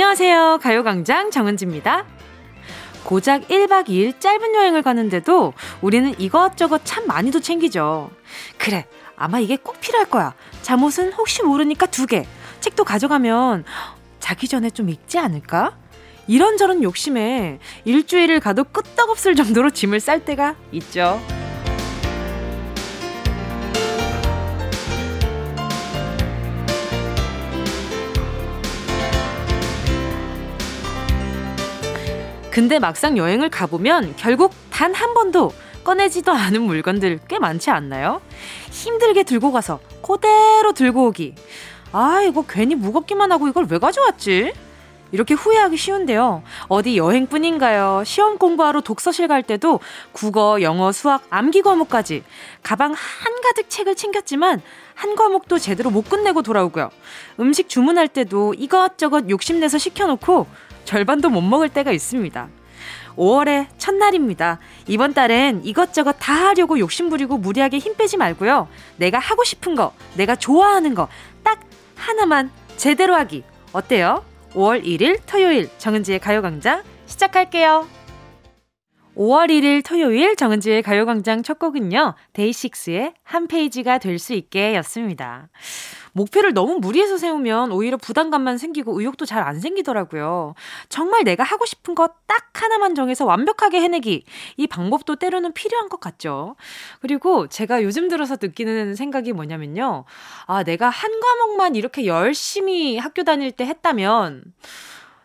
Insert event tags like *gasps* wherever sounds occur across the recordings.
안녕하세요. 가요광장 정은지입니다. 고작 1박 2일 짧은 여행을 가는데도 우리는 이것저것 참 많이도 챙기죠. 그래, 아마 이게 꼭 필요할 거야. 잠옷은 혹시 모르니까 두 개. 책도 가져가면 자기 전에 좀 읽지 않을까? 이런저런 욕심에 일주일을 가도 끄떡없을 정도로 짐을 쌀 때가 있죠. 근데 막상 여행을 가보면 결국 단 한 번도 꺼내지도 않은 물건들 꽤 많지 않나요? 힘들게 들고 가서 그대로 들고 오기. 아, 이거 괜히 무겁기만 하고 이걸 왜 가져왔지? 이렇게 후회하기 쉬운데요. 어디 여행뿐인가요? 시험 공부하러 독서실 갈 때도 국어, 영어, 수학, 암기 과목까지 가방 한가득 책을 챙겼지만 한 과목도 제대로 못 끝내고 돌아오고요. 음식 주문할 때도 이것저것 욕심내서 시켜놓고 절반도 못 먹을 때가 있습니다. 5월의 첫날입니다. 이번 달엔 이것저것 다 하려고 욕심부리고 무리하게 힘 빼지 말고요. 내가 하고 싶은 거, 내가 좋아하는 거, 딱 하나만 제대로 하기. 어때요? 5월 1일 토요일 정은지의 가요광장 시작할게요. 5월 1일 토요일 정은지의 가요광장 첫 곡은요. 데이식스의 한 페이지가 될 수 있게 였습니다. 목표를 너무 무리해서 세우면 오히려 부담감만 생기고 의욕도 잘 안 생기더라고요. 정말 내가 하고 싶은 거딱 하나만 정해서 완벽하게 해내기. 이 방법도 때로는 필요한 것 같죠. 그리고 제가 요즘 들어서 느끼는 생각이 뭐냐면요. 아, 내가 한 과목만 이렇게 열심히 학교 다닐 때 했다면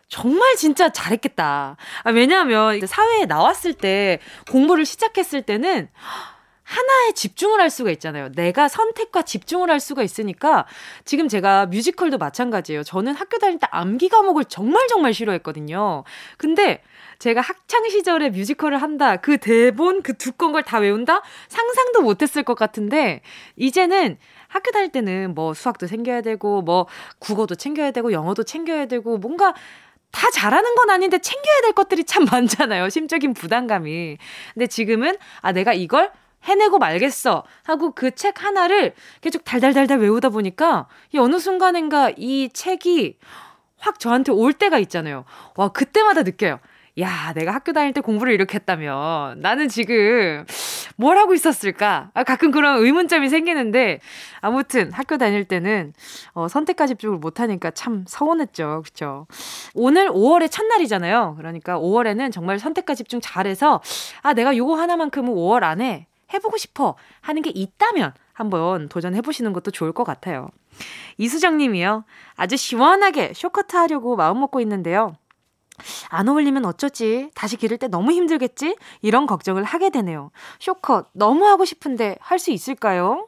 정말 진짜 잘했겠다. 아, 왜냐하면 사회에 나왔을 때 공부를 시작했을 때는 하나에 집중을 할 수가 있잖아요. 내가 선택과 집중을 할 수가 있으니까 지금 제가 뮤지컬도 마찬가지예요. 저는 학교 다닐 때 암기 과목을 정말 정말 싫어했거든요. 근데 제가 학창 시절에 뮤지컬을 한다. 그 대본 그 두꺼운 걸 다 외운다? 상상도 못 했을 것 같은데 이제는 학교 다닐 때는 뭐 수학도 챙겨야 되고 뭐 국어도 챙겨야 되고 영어도 챙겨야 되고 뭔가 다 잘하는 건 아닌데 챙겨야 될 것들이 참 *laughs* 많잖아요. 심적인 부담감이. 근데 지금은 아 내가 이걸 해내고 말겠어 하고 그 책 하나를 계속 달달달달 외우다 보니까 이 어느 순간인가 이 책이 확 저한테 올 때가 있잖아요. 와, 그때마다 느껴요. 야, 내가 학교 다닐 때 공부를 이렇게 했다면 나는 지금 뭘 하고 있었을까? 아, 가끔 그런 의문점이 생기는데 아무튼 학교 다닐 때는 어, 선택과 집중을 못하니까 참 서운했죠. 그쵸? 오늘 5월의 첫날이잖아요. 그러니까 5월에는 정말 선택과 집중 잘해서 아, 내가 요거 하나만큼은 5월 안에 해보고 싶어 하는 게 있다면 한번 도전해보시는 것도 좋을 것 같아요. 이수정 님이요. 아주 시원하게 쇼커트 하려고 마음 먹고 있는데요. 안 어울리면 어쩌지? 다시 기를 때 너무 힘들겠지? 이런 걱정을 하게 되네요. 쇼컷 너무 하고 싶은데 할 수 있을까요?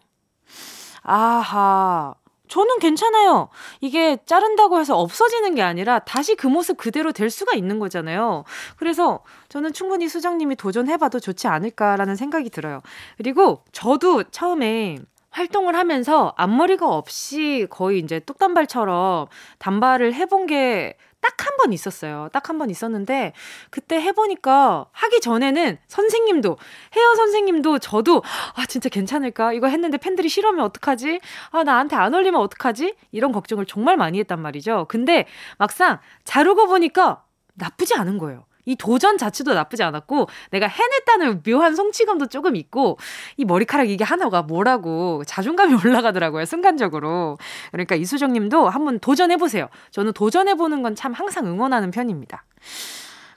아하. 저는 괜찮아요. 이게 자른다고 해서 없어지는 게 아니라 다시 그 모습 그대로 될 수가 있는 거잖아요. 그래서 저는 충분히 수정님이 도전해봐도 좋지 않을까라는 생각이 들어요. 그리고 저도 처음에 활동을 하면서 앞머리가 없이 거의 이제 뚝단발처럼 단발을 해본 게 딱 한 번 있었어요. 딱 한 번 있었는데 그때 해보니까 하기 전에는 선생님도 헤어 선생님도 저도 아 진짜 괜찮을까 이거 했는데 팬들이 싫어하면 어떡하지? 아 나한테 안 어울리면 어떡하지? 이런 걱정을 정말 많이 했단 말이죠. 근데 막상 자르고 보니까 나쁘지 않은 거예요. 이 도전 자체도 나쁘지 않았고 내가 해냈다는 묘한 성취감도 조금 있고 이 머리카락 이게 하나가 뭐라고 자존감이 *laughs* 올라가더라고요 순간적으로 그러니까 이수정 님도 한번 도전해 보세요 저는 도전해 보는 건 참 항상 응원하는 편입니다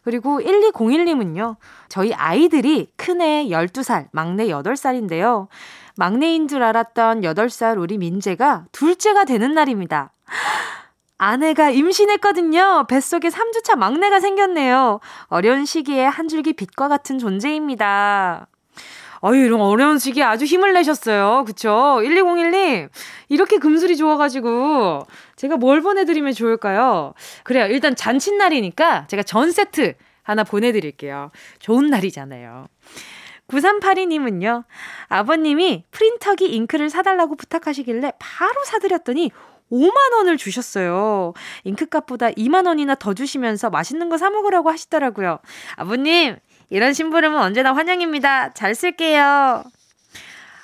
그리고 1201님은요, 저희 아이들이 큰애 12살, 막내 8살인데요. 막내인 줄 알았던 8살 우리 민재가 둘째가 되는 날입니다. 아내가 임신했거든요. 뱃속에 3주차 막내가 생겼네요. 어려운 시기에 한 줄기 빛과 같은 존재입니다. 어유 이런 어려운 시기에 아주 힘을 내셨어요. 그쵸? 1201님, 이렇게 금술이 좋아가지고, 제가 뭘 보내드리면 좋을까요? 그래요. 일단 잔칫날이니까 제가 전 세트 하나 보내드릴게요. 좋은 날이잖아요. 9382님은요, 아버님이 프린터기 잉크를 사달라고 부탁하시길래 바로 사드렸더니 5만 원을 주셨어요. 잉크값보다 2만 원이나 더 주시면서 맛있는 거 사 먹으라고 하시더라고요. 아버님, 이런 심부름은 언제나 환영입니다. 잘 쓸게요.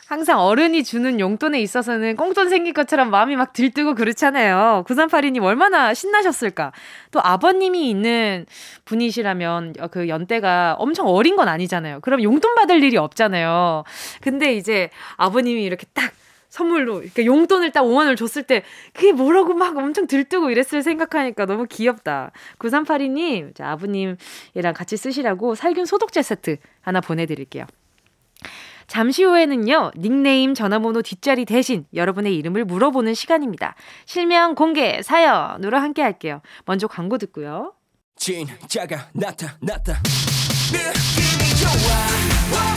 항상 어른이 주는 용돈에 있어서는 꽁돈 생길 것처럼 마음이 막 들뜨고 그렇잖아요. 9382님 얼마나 신나셨을까. 또 아버님이 있는 분이시라면 그 연대가 엄청 어린 건 아니잖아요. 그럼 용돈 받을 일이 없잖아요. 근데 이제 아버님이 이렇게 딱 선물로 이렇게 용돈을 딱 5만 원을 줬을 때 그게 뭐라고 막 엄청 들뜨고 이랬을 생각하니까 너무 귀엽다. 9382님, 자, 아버님이랑 같이 쓰시라고 살균 소독제 세트 하나 보내드릴게요. 잠시 후에는요, 닉네임 전화번호 뒷자리 대신 여러분의 이름을 물어보는 시간입니다. 실명 공개 사연으로 함께 할게요. 먼저 광고 듣고요. 진짜가 나타났다. 느낌이 좋아.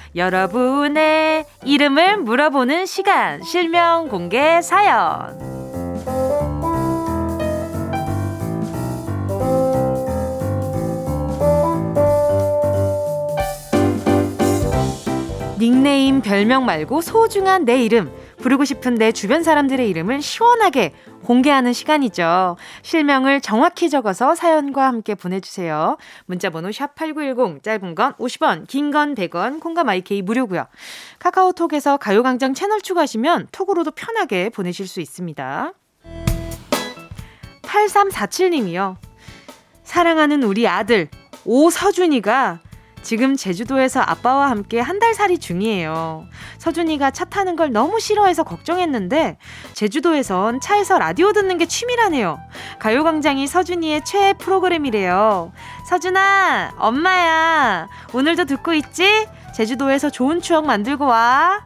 여러분의 이름을 물어보는 시간, 실명 공개 사연. 닉네임, 별명 말고 소중한 내 이름, 부르고 싶은 내 주변 사람들의 이름을 시원하게 공개하는 시간이죠. 실명을 정확히 적어서 사연과 함께 보내주세요. 문자번호 샵8910, 짧은 건 50원, 긴 건 100원, 콩과 마이케이 무료고요. 카카오톡에서 가요광장 채널 추가하시면 톡으로도 편하게 보내실 수 있습니다. 8347님이요. 사랑하는 우리 아들, 오서준이가 지금 제주도에서 아빠와 함께 한 달 살이 중이에요. 서준이가 차 타는 걸 너무 싫어해서 걱정했는데 제주도에선 차에서 라디오 듣는 게 취미라네요. 가요광장이 서준이의 최애 프로그램이래요. 서준아, 엄마야. 오늘도 듣고 있지? 제주도에서 좋은 추억 만들고 와.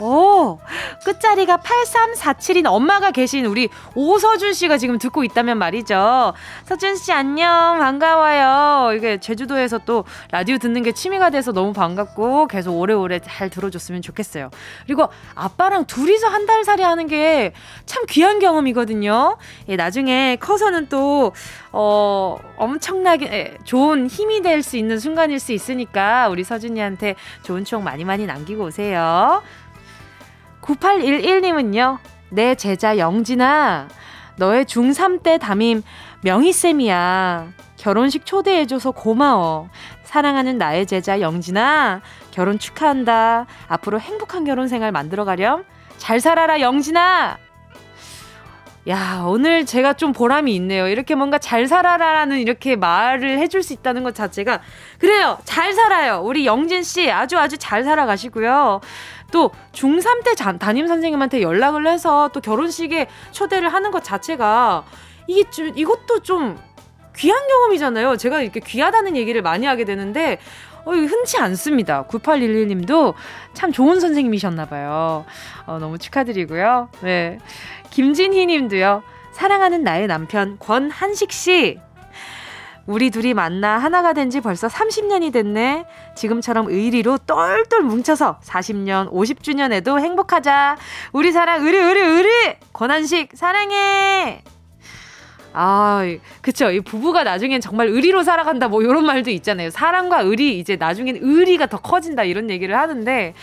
오, 끝자리가 8347인 엄마가 계신 우리 오서준 씨가 지금 듣고 있다면 말이죠. 서준 씨 안녕. 반가워요. 이게 제주도에서 또 라디오 듣는 게 취미가 돼서 너무 반갑고 계속 오래오래 잘 들어줬으면 좋겠어요. 그리고 아빠랑 둘이서 한 달 살이 하는 게 참 귀한 경험이거든요. 예, 나중에 커서는 또, 어, 엄청나게 좋은 힘이 될 수 있는 순간일 수 있으니까 우리 서준이한테 좋은 추억 많이 많이 남기고 오세요. 9811님은요, 내 제자 영진아, 너의 중3 때 담임 명희쌤이야. 결혼식 초대해줘서 고마워. 사랑하는 나의 제자 영진아, 결혼 축하한다. 앞으로 행복한 결혼 생활 만들어가렴. 잘 살아라, 영진아! 야, 오늘 제가 좀 보람이 있네요. 이렇게 뭔가 잘 살아라라는 이렇게 말을 해줄 수 있다는 것 자체가. 그래요. 잘 살아요. 우리 영진씨 아주 아주 잘 살아가시고요. 또 중3 때 담임 선생님한테 연락을 해서 또 결혼식에 초대를 하는 것 자체가 이게 좀, 이것도 좀 귀한 경험이잖아요. 제가 이렇게 귀하다는 얘기를 많이 하게 되는데, 어, 흔치 않습니다. 9811님도 참 좋은 선생님이셨나봐요. 어, 너무 축하드리고요. 네. 김진희 님도요. 사랑하는 나의 남편 권한식 씨. 우리 둘이 만나 하나가 된 지 벌써 30년이 됐네. 지금처럼 의리로 똘똘 뭉쳐서 40년, 50주년에도 행복하자. 우리 사랑, 의리, 의리, 의리! 권한식, 사랑해! 아, 그쵸. 이 부부가 나중엔 정말 의리로 살아간다, 뭐, 이런 말도 있잖아요. 사랑과 의리, 이제 나중엔 의리가 더 커진다, 이런 얘기를 하는데,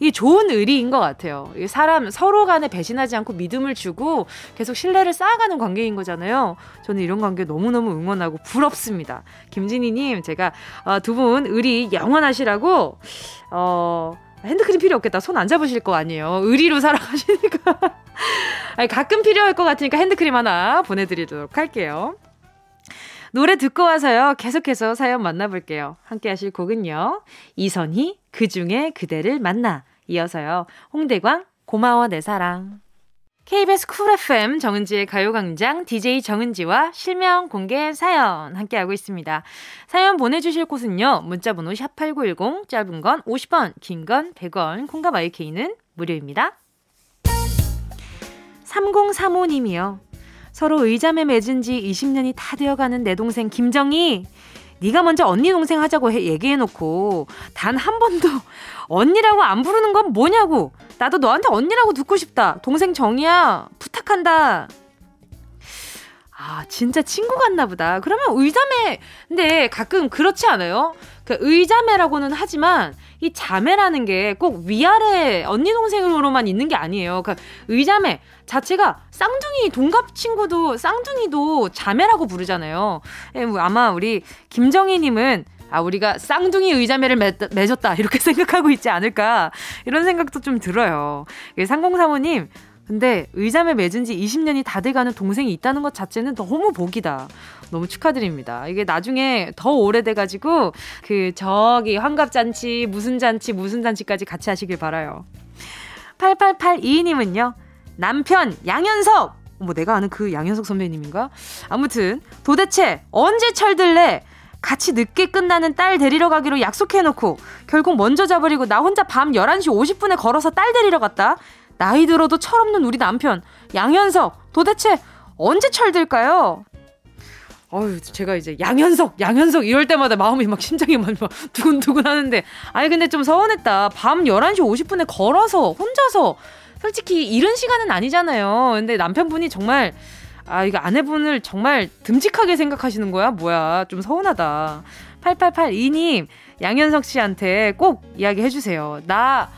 이 좋은 의리인 것 같아요. 이 사람 서로 간에 배신하지 않고 믿음을 주고 계속 신뢰를 쌓아가는 관계인 거잖아요. 저는 이런 관계 너무너무 응원하고 부럽습니다. 김진희님, 제가 어, 두분 의리 영원하시라고, 어, 핸드크림 필요 없겠다. 손 안 잡으실 거 아니에요. 의리로 살아가시니까. *laughs* 아니, 가끔 필요할 것 같으니까 핸드크림 하나 보내드리도록 할게요. 노래 듣고 와서요. 계속해서 사연 만나볼게요. 함께 하실 곡은요. 이선희, 그 중에 그대를 만나. 이어서요. 홍대광, 고마워 내 사랑. KBS 쿨 FM 정은지의 가요광장 DJ 정은지와 실명 공개 사연 함께하고 있습니다. 사연 보내주실 곳은요. 문자번호 샵8910 짧은 건 50원 긴 건 100원 콩과 마이케이는 무료입니다. 3035님이요. 서로 의자매 맺은 지 20년이 다 되어가는 내 동생 김정희. 네가 먼저 언니 동생 하자고 해, 얘기해놓고 단 한 번도 *laughs* 언니라고 안 부르는 건 뭐냐고. 나도 너한테 언니라고 듣고 싶다. 동생 정이야. 부탁한다. 아, 진짜 친구 같나 보다. 그러면 의자매, 근데 가끔 그렇지 않아요? 그 의자매라고는 하지만 이 자매라는 게 꼭 위아래 언니 동생으로만 있는 게 아니에요. 그 의자매 자체가 쌍둥이 동갑 친구도 쌍둥이도 자매라고 부르잖아요. 예, 뭐 아마 우리 김정희님은 아, 우리가 쌍둥이 의자매를 맺, 맺었다. 이렇게 *laughs* 생각하고 있지 않을까. 이런 생각도 좀 들어요. 상공사모님, 근데 의자매 맺은 지 20년이 다 돼가는 동생이 있다는 것 자체는 너무 복이다. 너무 축하드립니다. 이게 나중에 더 오래돼가지고 그 저기 환갑잔치 무슨 잔치 무슨 잔치까지 같이 하시길 바라요. 8882님은요. 남편 양현석 뭐 내가 아는 그 양현석 선배님인가? 아무튼 도대체 언제 철들래? 같이 늦게 끝나는 딸 데리러 가기로 약속해놓고 결국 먼저 자버리고 나 혼자 밤 11시 50분에 걸어서 딸 데리러 갔다. 나이 들어도 철없는 우리 남편. 양현석 도대체 언제 철들까요? 어휴 제가 이제 양현석 양현석 이럴 때마다 마음이 막 심장이 막 두근두근 하는데. 아니 근데 좀 서운했다. 밤 11시 50분에 걸어서 혼자서. 솔직히 이른 시간은 아니잖아요. 근데 남편분이 정말 아 이거 아내분을 정말 듬직하게 생각하시는 거야? 뭐야? 좀 서운하다. 8882님 양현석 씨한테 꼭 이야기 해 주세요. 나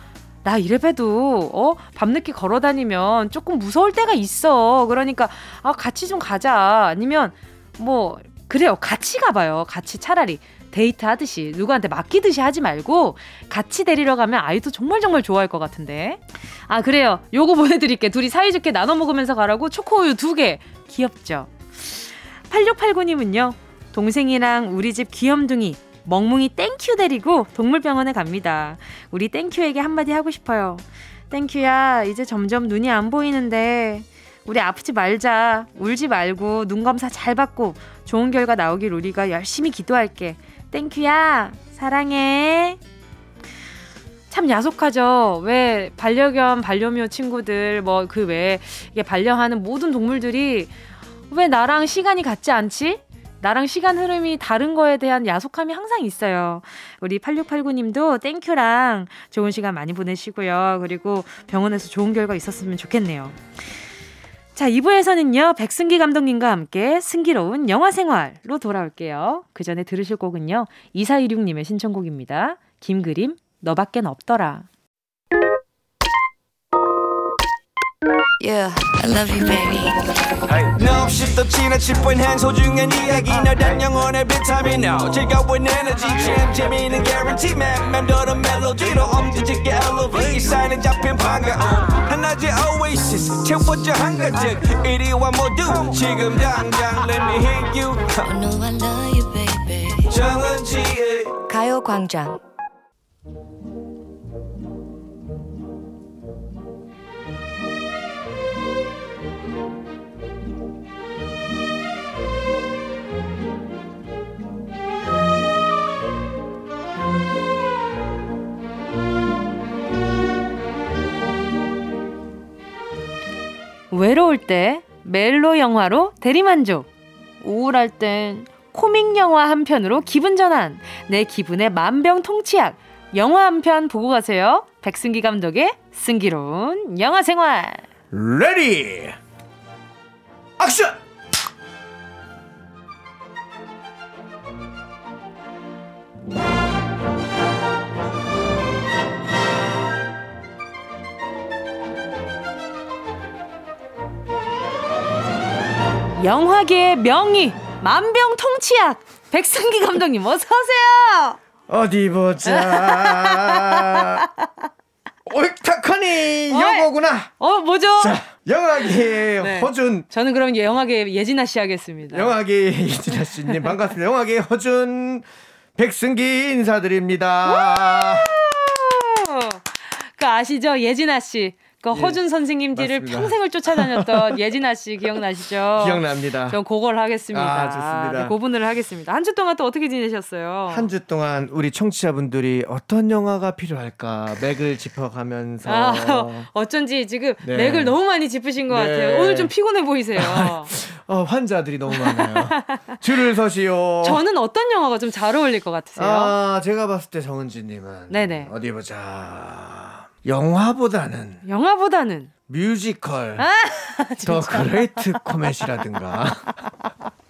나 이래봬도 어 밤늦게 걸어 다니면 조금 무서울 때가 있어. 그러니까 아 같이 좀 가자. 아니면 뭐 그래요. 같이 가봐요. 같이 차라리 데이트 하듯이 누구한테 맡기듯이 하지 말고 같이 데리러 가면 아이도 정말 정말 좋아할 것 같은데. 아 그래요. 요거 보내드릴게. 둘이 사이좋게 나눠 먹으면서 가라고 초코우유 두 개. 귀엽죠. 8689님은요. 동생이랑 우리 집 귀염둥이 멍뭉이 땡큐 데리고 동물병원에 갑니다. 우리 땡큐에게 한마디 하고 싶어요. 땡큐야, 이제 점점 눈이 안 보이는데 우리 아프지 말자. 울지 말고 눈 검사 잘 받고 좋은 결과 나오길 우리가 열심히 기도할게. 땡큐야, 사랑해. 참 야속하죠. 왜 반려견, 반려묘 친구들 뭐 그 외에 반려하는 모든 동물들이 왜 나랑 시간이 같지 않지? 나랑 시간 흐름이 다른 거에 대한 야속함이 항상 있어요. 우리 8689님도 땡큐랑 좋은 시간 많이 보내시고요. 그리고 병원에서 좋은 결과 있었으면 좋겠네요. 자, 2부에서는요, 백승기 감독님과 함께 승기로운 영화 생활로 돌아올게요. 그 전에 들으실 곡은요, 2416님의 신청곡입니다. 김그림, 너밖엔 없더라. Yeah, I love you, baby. No, 없이 또 지나칠 뻔한 소중한 이야기. 너란 영혼의 비타민. No 즐거운 에너지. 참 재미있는 guarantee. man 맘대로 멜로디로 엄지짓게 elevate. 이 사인은 잡힌 반가움. 하나의 oasis. 채워져 한가득 이리와 모두 지금 당장 let me hit you. I know I love you, baby. 정은지의 가요광장 외로울 때 멜로 영화로 대리만족. 우울할 땐 코믹 영화 한 편으로 기분 전환. 내 기분의 만병통치약. 영화 한 편 보고 가세요. 백승기 감독의 승기로운 영화 생활. Ready action! 영화계의 명의 만병통치약 백승기 감독님 어서 오세요. 어디 보자. *laughs* 옳다커니 영어구나. 어 뭐죠? 자, 영화계 네. 허준. 저는 그럼 영화계 예진아 씨 하겠습니다. 영화계 예진아 씨님 반갑습니다. 영화계 허준 백승기 인사드립니다. 그 아시죠 예진아 씨. 그 예, 허준 선생님 뒤를 맞습니다. 평생을 쫓아다녔던 *laughs* 예진아 씨 기억나시죠? 기억납니다. 전 그걸 하겠습니다. 아, 좋습니다. 네, 고분을 하겠습니다. 한 주 동안 또 어떻게 지내셨어요? 한 주 동안 우리 청취자분들이 어떤 영화가 필요할까 맥을 짚어가면서 아, *laughs* 어쩐지 지금 네. 맥을 너무 많이 짚으신 것 네. 같아요. 오늘 좀 피곤해 보이세요. *laughs* 어, 환자들이 너무 많아요. 줄을 서시오. 저는 어떤 영화가 좀 잘 어울릴 것 같으세요? 아, 제가 봤을 때 정은지님은 네네. 어디 보자. 영화보다는 영화보다는. 뮤지컬, 아, The Great Comet이라든가 *laughs*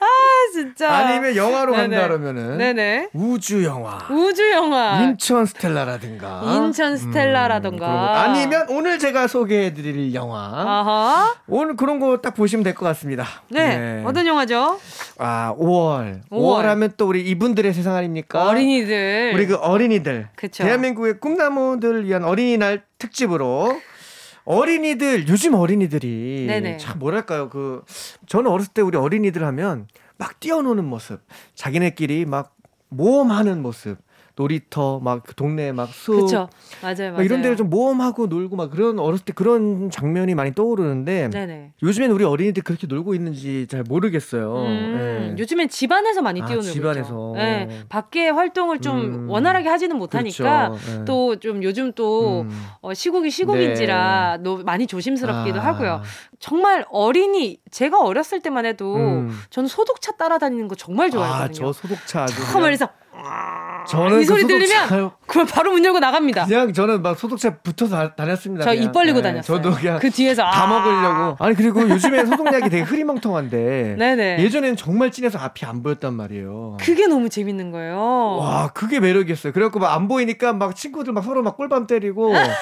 아, 진짜. 아니면 영화로 네네. 간다 그러면은 네네. 우주 영화, 우주 영화. 인천 스텔라라든가 인천 스텔라라던가. 그런 거. 아니면 오늘 제가 소개해드릴 영화 아하. 오늘 그런 거 딱 보시면 될 것 같습니다. 네. 어떤 영화죠? 아 5월 5월, 5월. 하면 또 우리 이분들의 세상 아닙니까? 어린이들. 우리 그 어린이들 그쵸. 대한민국의 꿈나무들을 위한 어린이날 특집으로 어린이들 요즘 어린이들이 네네. 참 뭐랄까요 그 저는 어렸을 때 우리 어린이들 하면 막 뛰어노는 모습 자기네끼리 막 모험하는 모습 놀이터 막그 동네 막숲 그쵸. 맞아요, 맞아요. 이런 데를 좀 모험하고 놀고 막 그런 어렸을 때 그런 장면이 많이 떠오르는데 네네. 요즘엔 우리 어린이들 그렇게 놀고 있는지 잘 모르겠어요. 음, 예. 요즘엔 집안에서 많이 아, 뛰어놀고 집안에서. 네, 밖에 활동을 좀 음. 원활하게 하지는 못하니까 그렇죠. 예. 또좀 요즘 또 음. 어, 시국이 시국인지라 너 많이 조심스럽기도 아. 하고요. 정말 어린이 제가 어렸을 때만 해도 음. 저는 소독차 따라다니는 거 정말 아, 좋아했거든요. 저 소독차 그냥- 멀리서 저는 이 소리 그 소독차요. 들리면 그걸 바로 문 열고 나갑니다. 그냥 저는 막 소독차 붙어서 다- 다녔습니다. 저. 입 벌리고 예, 다녔어요. 저도 그냥 그 뒤에서 다 아. 먹으려고. 아니 그리고 요즘에 소독약이 되게 흐리멍텅한데 *laughs* 네네. 예전엔 정말 진해서 앞이 안 보였단 말이에요. 그게 너무 재밌는 거예요. 와 그게 매력이었어요. 그래갖고 막 안 보이니까 막 친구들 막 서로 막 꿀밤 때리고 *laughs* 맞아.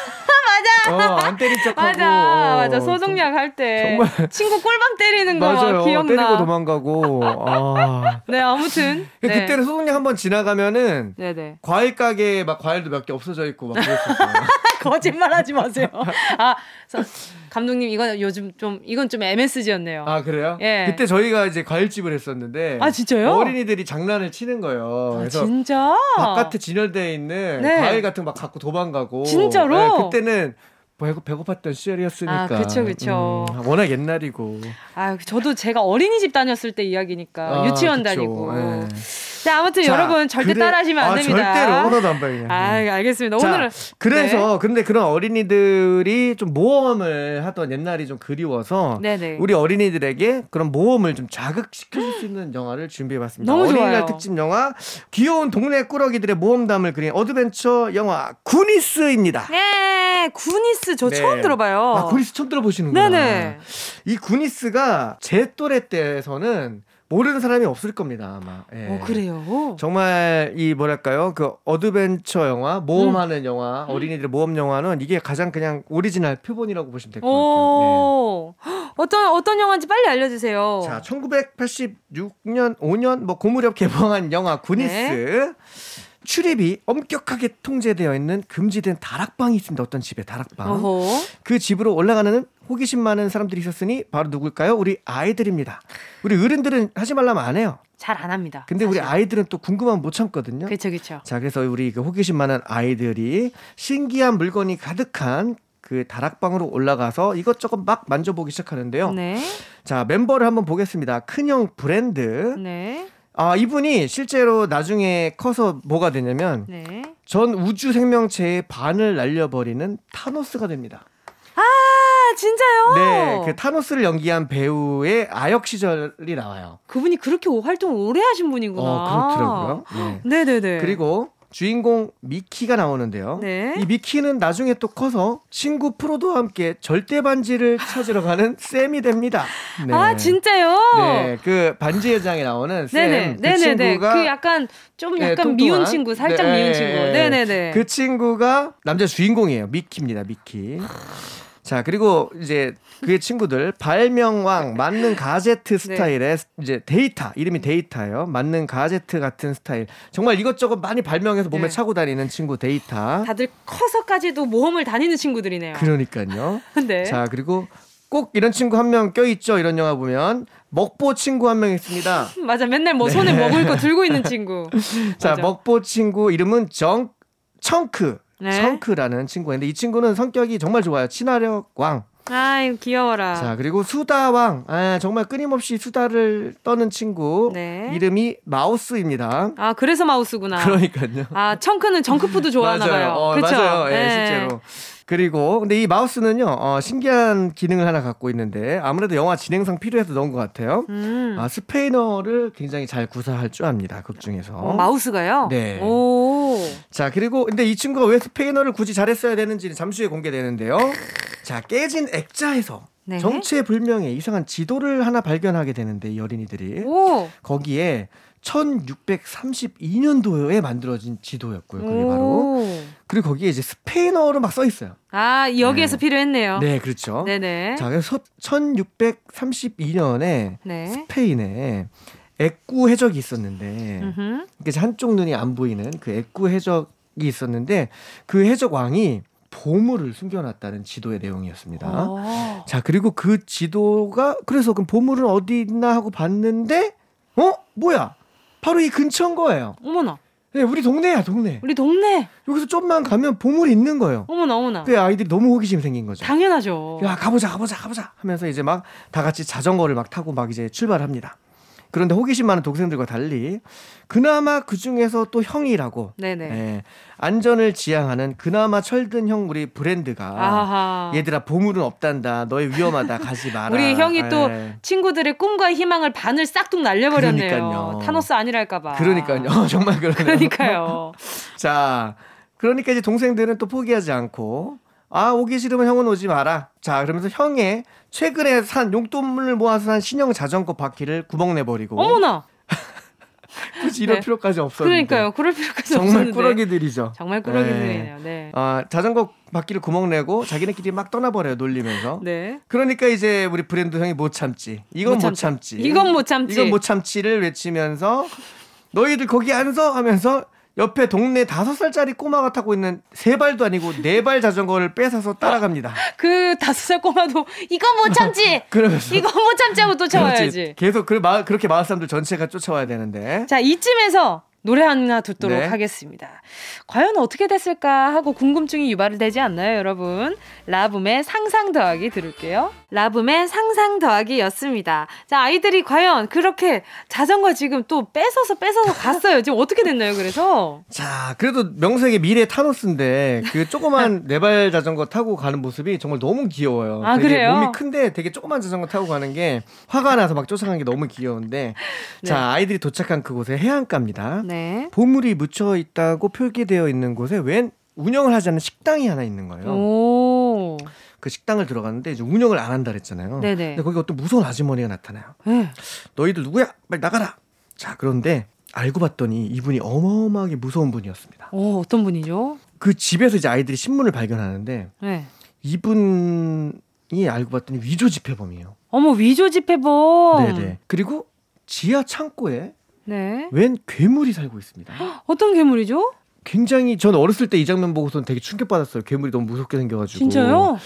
어 안 때린 척하고 맞아, 어, 맞아. 소독약 할 때 정말- 친구 꿀밤 때리는 거 맞아요. 막 기억나. 때리고 도망가고. 아. *laughs* 네, 아무튼. 네. 그때는 소독약 한번 지나가면은 네네. 과일 가게에 막 과일도 몇 개 없어져 있고 막 그랬었어요. *laughs* 거짓말하지 마세요. 아, 서- 감독님 이건 요즘 좀 이건 좀 MSG였네요. 아 그래요? 예. 그때 저희가 이제 과일집을 했었는데 아, 진짜요? 어린이들이 장난을 치는 거예요. 아, 그래서 진짜? 바깥에 진열되어 있는 네. 과일 같은 거 막 갖고 도망가고. 진짜로? 네, 그때는 배고, 배고 팠던 시절이었으니까. 아, 그쵸, 그쵸. 음, 워낙 옛날이고. 아, 저도 제가 어린이집 다녔을 때 이야기니까 아, 유치원 그쵸. 다니고. 예. 자, 아무튼 자, 여러분 절대 그래- 따라하시면 안 아, 됩니다. 절대로 하나도 안 봐요. 아, 알겠습니다. 자, 오늘은 그래서 근데 그런 어린이들이 좀 모험을 하던 옛날이 좀 그리워서 네. 네네. 우리 어린이들에게 그런 모험을 좀 자극시켜 줄 수 있는 영화를 준비해 봤습니다. 너무 어린이날. 특집 영화 귀여운 동네 꾸러기들의 모험담을 그린 어드벤처 영화 구니스입니다. 네, 구니스 저 네. 처음 들어봐요. 아 구니스 처음 들어보시는구나. 네네. 이 구니스가 제 또래 때에서는 모르는 사람이 없을 겁니다 아마. 예. 어, 그래요. 정말 이 뭐랄까요 그 어드벤처 영화 모험하는 음. 영화 어린이들 모험 영화는 이게 가장 그냥 오리지널 표본이라고 보시면 될 것 같아요. 오, 어떤 어떤 영화인지 빨리 알려주세요. 네. 자 1986년 5년 뭐 고무렵 개봉한 영화 구니스 네. 출입이 엄격하게 통제되어 있는 금지된 다락방이 있습니다. 어떤 집에 다락방. 어허. 그 집으로 올라가는 호기심 많은 사람들이 있었으니 바로 누굴까요? 우리 아이들입니다. 우리 어른들은 하지 말라면 안 해요. 잘 안 합니다. 근데 우리 사실. 아이들은 또 궁금하면 못 참거든요. 그쵸 그쵸. 자, 그래서 우리 그 호기심 많은 아이들이 신기한 물건이 가득한 그 다락방으로 올라가서 이것저것 막 만져보기 시작하는데요. 네. 자, 멤버를 한번 보겠습니다. 큰형 브랜드. 네. 아, 이분이 실제로 나중에 커서 뭐가 되냐면 네. 전 우주 생명체의 반을 날려버리는 타노스가 됩니다. 아 진짜요? 네, 그 타노스를 연기한 배우의 아역 시절이 나와요. 그분이 그렇게 활동을 오래 하신 분이구나. 어, 그렇더라고요. 네. 네네 네. 그리고 주인공 미키가 나오는데요. 네. 이 미키는 나중에 또 커서 친구 프로도와 함께 절대 반지를 찾으러 가는 *laughs* 쌤이 됩니다. 네. 아 진짜요? 네, 그 반지의 제왕에 나오는 샘. 그. 친구가 그 약간 좀 네, 약간 통통한. 미운 친구, 살짝 네, 미운 친구. 네. 네네네. 그 친구가 남자 주인공이에요. 미키입니다. 미키. 자 그리고 이제 그의 친구들 발명왕 *laughs* 만능 가제트 스타일의 이제 데이터 이름이 데이터예요. 만능 가제트 같은 스타일. 정말 이것저것 많이 발명해서 몸에 네. 차고 다니는 친구 데이터. 다들 커서까지도 모험을 다니는 친구들이네요. 그러니까요. *laughs* 네. 자 그리고 꼭 이런 친구 한 명 껴있죠. 이런 영화 보면 먹보 친구 한 명 있습니다. *laughs* 맞아. 맨날 뭐 손에 먹을 거 들고 있는 친구. 자. 먹보 친구 이름은 정 청크. 네. 성크라는 친구인데 이 친구는 성격이 정말 좋아요. 친화력 왕. 아이 귀여워라. 자 그리고 수다왕 아, 정말 끊임없이 수다를 떠는 친구 네. 이름이 마우스입니다. 아 그래서 마우스구나. 그러니까요. 아 청크는 정크푸드 좋아하나 *laughs* 맞아요. 봐요. 어, 그쵸? 맞아요. 예, 네. 실제로. 그리고 근데 이 마우스는요 어, 신기한 기능을 하나 갖고 있는데 아무래도 영화 진행상 필요해서 넣은 것 같아요. 음. 아, 스페인어를 굉장히 잘 구사할 줄 압니다. 극 중에서. 어, 마우스가요? 네. 오. 자 그리고 근데 이 친구가 왜 스페인어를 굳이 잘했어야 되는지는 잠시 후에 공개되는데요. 자 깨진 액자에서 네. 정체불명의 이상한 지도를 하나 발견하게 되는데 이 어린이들이 오. 거기에 1632년도에 만들어진 지도였고요. 그게 바로 오. 그리고 거기에 이제 스페인어로 막 써 있어요. 아 여기에서 필요했네요. 네, 그렇죠. 네네. 자, 그래서 1632년에 네. 스페인에 액구 해적이 있었는데 음흠. 이게 한쪽 눈이 안 보이는 그 액구 해적이 있었는데 그 해적 왕이 보물을 숨겨놨다는 지도의 내용이었습니다. 어. 자 그리고 그 지도가 그래서 그럼 보물은 어디 있나 하고 봤는데 어 뭐야 바로 이 근처인 거예요. 어머나. 네, 우리 동네야 동네. 우리 동네. 여기서 좀만 가면 보물이 있는 거예요. 어머나 어머나. 그 아이들이 너무 호기심 생긴 거죠. 당연하죠. 야 가보자 가보자 가보자 하면서 이제 막 다 같이 자전거를 막 타고 막 이제 출발합니다. 그런데 호기심 많은 동생들과 달리 그나마 그 중에서 또 형이라고 네네. 예, 안전을 지향하는 그나마 철든 형 우리 브랜드가 아하. 얘들아 보물은 없단다 너희 위험하다 가지 마라 우리 형이 또 예. 친구들의 꿈과 희망을 반을 싹둑 날려버렸네요. 그러니까요. 타노스 아니랄까봐. 그러니까요 *laughs* 정말 그러네요 그러니까요. *laughs* 자 그러니까 이제 동생들은 또 포기하지 않고 아 오기 싫으면 형은 오지 마라 자 그러면서 형의 최근에 산 용돈을 모아서 산 신형 자전거 바퀴를 구멍 내버리고 어머나. *laughs* 굳이 이럴 네. 필요까지 없었는데 그러니까요. 그럴 필요까지 정말 없었는데. 꾸러기들이죠 정말 네. 꾸러기들이네요. 네. 아 자전거 바퀴를 구멍 내고 자기네끼리 막 떠나버려요 놀리면서 네. 그러니까 이제 우리 브랜드 형이 못 참지 이건 못, 참지 이건 못 참지. 이건 못 참지를 외치면서 너희들 거기 앉아 하면서 옆에 동네 다섯 살짜리 꼬마가 타고 있는 세 발도 아니고 네 발 자전거를 뺏어서 따라갑니다. *laughs* 그 다섯 살 꼬마도 이건 못 참지. *laughs* 그러면서 이건 못 참지 하고. 쳐와야지. 계속 그 마을 그렇게 마을 사람들 전체가 쫓아와야 되는데. 자, 이쯤에서 노래 하나 듣도록 네. 하겠습니다. 과연 어떻게 됐을까 하고 궁금증이 유발이 되지 않나요, 여러분? 라붐의 상상 더하기 들을게요. 라붐의 상상 더하기였습니다. 자, 아이들이 과연 그렇게 자전거 지금 또 뺏어서 뺏어서 갔어요. 지금 어떻게 됐나요, 그래서? 자, 그래도 명색의 미래 타노스인데 그 조그만 *laughs* 네발 자전거 타고 가는 모습이 정말 너무 귀여워요. 아, 그래요? 몸이 큰데 되게 조그만 자전거 타고 가는 게 화가 나서 막 쫓아가는 게 너무 귀여운데 자, 아이들이 도착한 그곳에 해안가입니다. 네. 보물이 묻혀 있다고 표기되어 있는 곳에 웬 운영을 하지 않는 식당이 하나 있는 거예요. 오. 그 식당을 들어갔는데 이제 운영을 안 한다 그랬잖아요. 네네. 근데 거기 어떤 무서운 아주머니가 나타나요. 네. 너희들 누구야? 빨리 나가라. 자, 그런데 알고 봤더니 이분이 어마어마하게 무서운 분이었습니다. 오, 어떤 분이죠? 그 집에서 이제 아이들이 신문을 발견하는데 네. 이분이 알고 봤더니 위조 지폐범이에요. 어머, 위조 집회범. 네네. 그리고 지하 창고에 네. 웬 괴물이 살고 있습니다. *gasps* 어떤 괴물이죠? 굉장히 저는 어렸을 때 이 장면 보고서는 되게 충격받았어요. 괴물이 너무 무섭게 생겨가지고. 진짜요?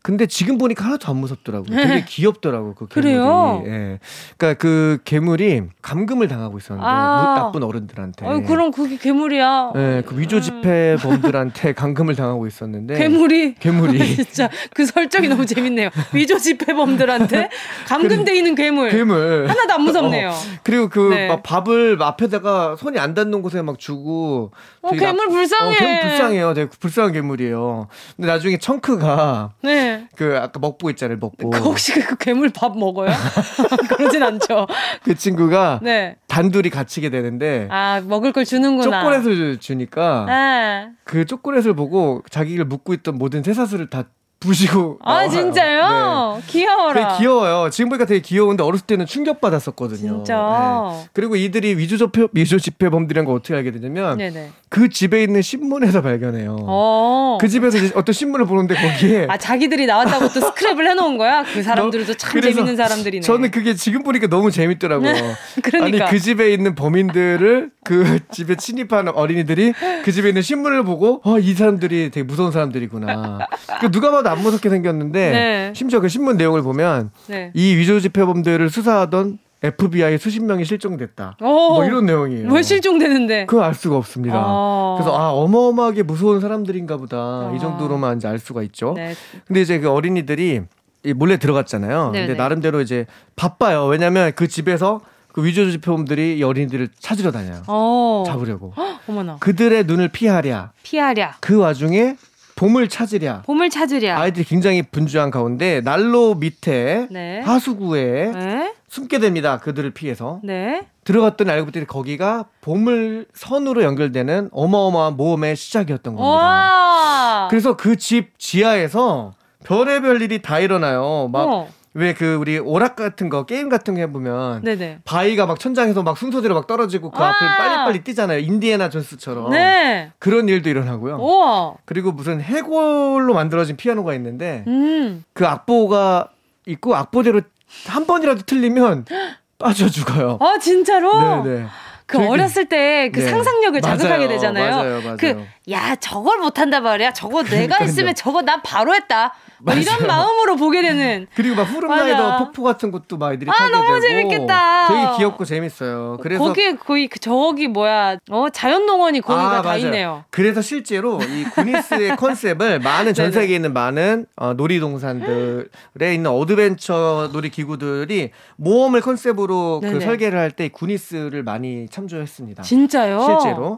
근데 지금 보니까 하나도 안 무섭더라고요. 되게 귀엽더라고 그 괴물이. 그래요? 예. 그러니까 그 괴물이 감금을 당하고 있었는데 아. 무- 나쁜 어른들한테. 아유, 그럼 그게 괴물이야. 예, 그 위조 집회범들한테 *laughs* 감금을 당하고 있었는데. 괴물이 괴물이. *laughs* 진짜 그 설정이 너무 재밌네요. 위조 집회범들한테 감금돼 있는 괴물. 괴물. 하나도 안 무섭네요. 그리고 그 네. 막 밥을 앞에다가 손이 안 닿는 곳에 막 주고. 어, 괴물 나- 불쌍해. 어, 괴물 불쌍해요. 되게 불쌍한 괴물이에요. 근데 나중에 청크가 네. 그 아까 먹보 있잖아요. 먹보. 그 혹시 그 괴물 밥 먹어요? *laughs* *laughs* 그러진 않죠. 그 친구가 네. 단둘이 갇히게 되는데 아 먹을 걸 주는구나. 초콜릿을 주니까 네. 그 초콜릿을 보고 자기를 묶고 있던 모든 쇠사슬을 다 부시고 아 나와요. 진짜요? 네. 귀여워라. 되게 귀여워요. 지금 보니까 되게 귀여운데 어렸을 때는 충격 받았었거든요. 진짜. 그리고 이들이 위조 집회 위조 집회범들이란 걸 어떻게 알게 되냐면 네네. 그 집에 있는 신문에서 발견해요. 어. 그 집에서 어떤 신문을 보는데 거기에 아 자기들이 나왔다고 또 스크랩을 해놓은 거야? 그 사람들도 참 재밌는 사람들이네. 저는 그게 지금 보니까 너무 재밌더라고요. *laughs* 그러니까. 아니 그 집에 있는 범인들을 그 *laughs* 집에 침입하는 어린이들이 그 집에 있는 신문을 보고 어 이 사람들이 되게 무서운 사람들이구나. 그 누가 봐도 안 무섭게 생겼는데 네. 심지어 그 신문 내용을 보면 네. 이 위조 집회범들을 수사하던 FBI 수십 명이 실종됐다. 오, 뭐 이런 내용이에요. 왜 실종되는데? 그거 알 수가 없습니다. 어. 그래서 아 어마어마하게 무서운 사람들인가 보다 어. 이 정도로만 이제 알 수가 있죠. 네. 근데 이제 그 어린이들이 이 몰래 들어갔잖아요. 네네. 근데 나름대로 이제 바빠요. 왜냐면 그 집에서 그 위조 지표범들이 이 어린이들을 찾으러 다녀요. 어. 잡으려고. *gasps* 어머나. 그들의 눈을 피하랴. 피하랴. 그 와중에 봄을 찾으랴. 봄을 찾으랴. 아이들이 굉장히 분주한 가운데 난로 밑에 네. 하수구에 네. 숨게 됩니다. 그들을 피해서. 네. 들어갔더니 알고 봤더니 거기가 보물 선으로 연결되는 어마어마한 모험의 시작이었던 겁니다. 와. 그래서 그 집 지하에서 별의별 일이 다 일어나요. 막 어. 왜 그 우리 오락 같은 거 게임 같은 거 해보면 네네. 바위가 막 천장에서 막 순서대로 막 떨어지고 그 아. 앞을 빨리빨리 뛰잖아요. 인디애나 존스처럼. 네. 그런 일도 일어나고요. 우와. 그리고 무슨 해골로 만들어진 피아노가 있는데 음. 그 악보가 있고 악보대로 한 번이라도 틀리면 *gasps* 빠져 죽어요. 아 진짜로? 네네. 그 되게- 어렸을 때그 네. 상상력을 자극하게 맞아요. 되잖아요. 맞아요, 맞아요. 그 야 저걸 못한다 말이야. 저거 내가 그러니까요. 했으면 저거 난 바로 했다. 뭐 이런. 마음으로 보게 되는. 그리고 막. 후름라이더 폭포 같은 것도 막 애들이 아, 타게 너무 되고 재밌겠다. 되게 귀엽고 재밌어요. 그래서 거기 거의 그 저기 뭐야 어 자연농원이 거기가 아, 다. 있네요. 그래서 실제로 이 구니스의 *laughs* 컨셉을 많은 전. 세계에 있는 많은 어, 놀이동산들에 있는 어드벤처 놀이기구들이 모험을 컨셉으로 그. 설계를 할 때 구니스를 많이 참조했습니다. 진짜요? 실제로.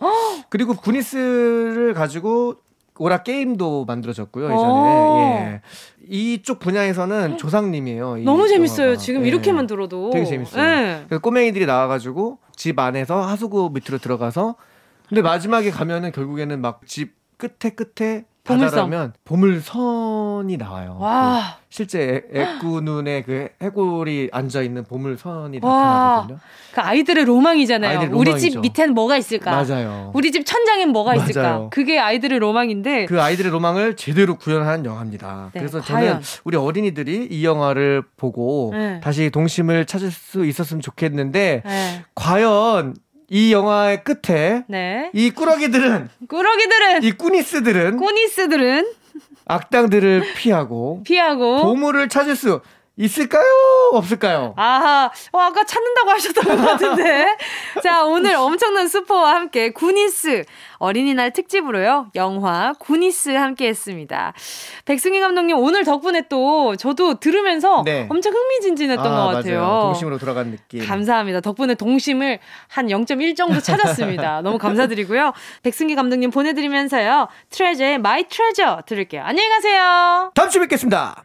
그리고 구니스를 가지고 오락 게임도 만들어졌고요 오. 예전에. 예. 이쪽 분야에서는 조상님이에요. 이 너무 재밌어요. 영화가. 지금 예. 이렇게만 들어도. 되게 재밌어요. 네. 그래서 꼬맹이들이 나와가지고 집 안에서 하수구 밑으로 들어가서 근데 마지막에 가면은 결국에는 막 집 끝에 끝에 다다라면 보물선이 나와요. 와. 그 실제 애- 애꾸 눈에 그 해골이 앉아 있는 보물선이 와. 나타나거든요. 그 아이들의 로망이잖아요. 아이들의 우리. 집 밑엔 뭐가 있을까? 맞아요. 우리 집 천장엔 뭐가 있을까? 맞아요. 그게 아이들의 로망인데. 그 아이들의 로망을 제대로 구현한 영화입니다. 네, 그래서 과연. 저는 우리 어린이들이 이 영화를 보고 네. 다시 동심을 찾을 수 있었으면 좋겠는데 네. 과연 이 영화의 끝에 네. 이 꾸러기들은 꾸러기들은 이 꾸니스들은 꼬니스들은 악당들을 피하고 피하고 보물을 찾을 수 있을까요? 없을까요? 아하, 어, 아까 찾는다고 하셨던 것 같은데. *laughs* 자, 오늘 엄청난 스포와 함께 구니스 어린이날 특집으로요. 영화 구니스 함께 했습니다. 백승기 감독님 오늘 덕분에 또 저도 들으면서 네. 엄청 흥미진진했던 것 같아요. 맞아요. 동심으로 돌아간 느낌. 감사합니다. 덕분에 동심을 한 0.1 정도 찾았습니다. *laughs* 너무 감사드리고요. 백승기 감독님 보내드리면서요. 트레저의 My Treasure 들을게요. 안녕히 가세요. 다음 주에 뵙겠습니다.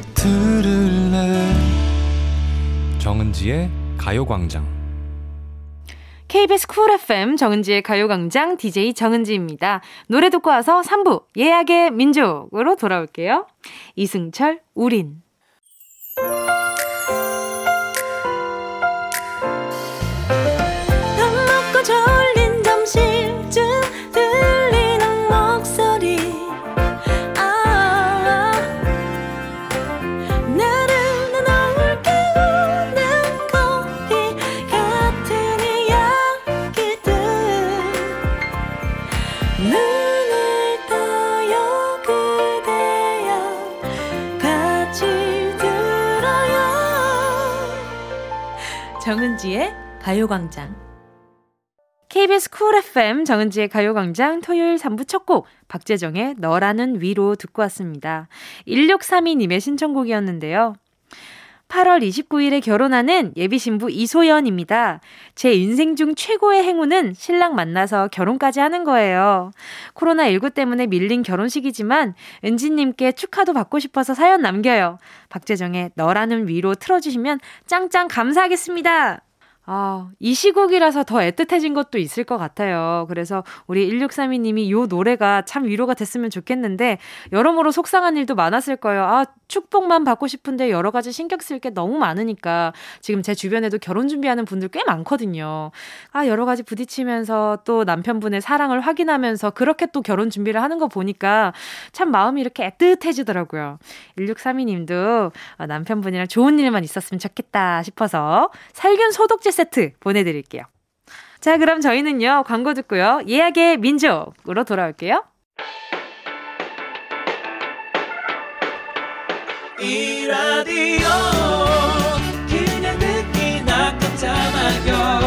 들을래 정은지의 가요광장 KBS 쿨 FM 정은지의 가요광장 DJ 정은지입니다. 노래 듣고 와서 3부 예약의 민족으로 돌아올게요. 이승철, 우린. 가요광장 KBS 쿨 FM 정은지의 가요광장 토요일 3부 첫 곡 박재정의 너라는 위로 듣고 왔습니다. 1632님의 신청곡이었는데요. 8월 29일에 결혼하는 예비 신부 이소연입니다. 제 인생 중 최고의 행운은 신랑 만나서 결혼까지 하는 거예요. 코로나19 때문에 밀린 결혼식이지만 은지님께 축하도 받고 싶어서 사연 남겨요. 박재정의 너라는 위로 틀어주시면 짱짱 감사하겠습니다. 아, 이 시국이라서 더 애틋해진 것도 있을 것 같아요. 그래서 우리 1632님이 요 노래가 참 위로가 됐으면 좋겠는데, 여러모로 속상한 일도 많았을 거예요. 아, 축복만 받고 싶은데 여러 가지 신경 쓸 게 너무 많으니까 지금 제 주변에도 결혼 준비하는 분들 꽤 많거든요. 아, 여러 가지 부딪히면서 또 남편분의 사랑을 확인하면서 그렇게 또 결혼 준비를 하는 거 보니까 참 마음이 이렇게 애틋해지더라고요. 1632님도 어, 남편분이랑 좋은 일만 있었으면 좋겠다 싶어서 살균 소독제 세트 보내드릴게요. 자, 그럼 저희는요, 광고 듣고요, 예약의 민족으로 돌아올게요. 이 라디오 그냥 듣기나 깜짝마요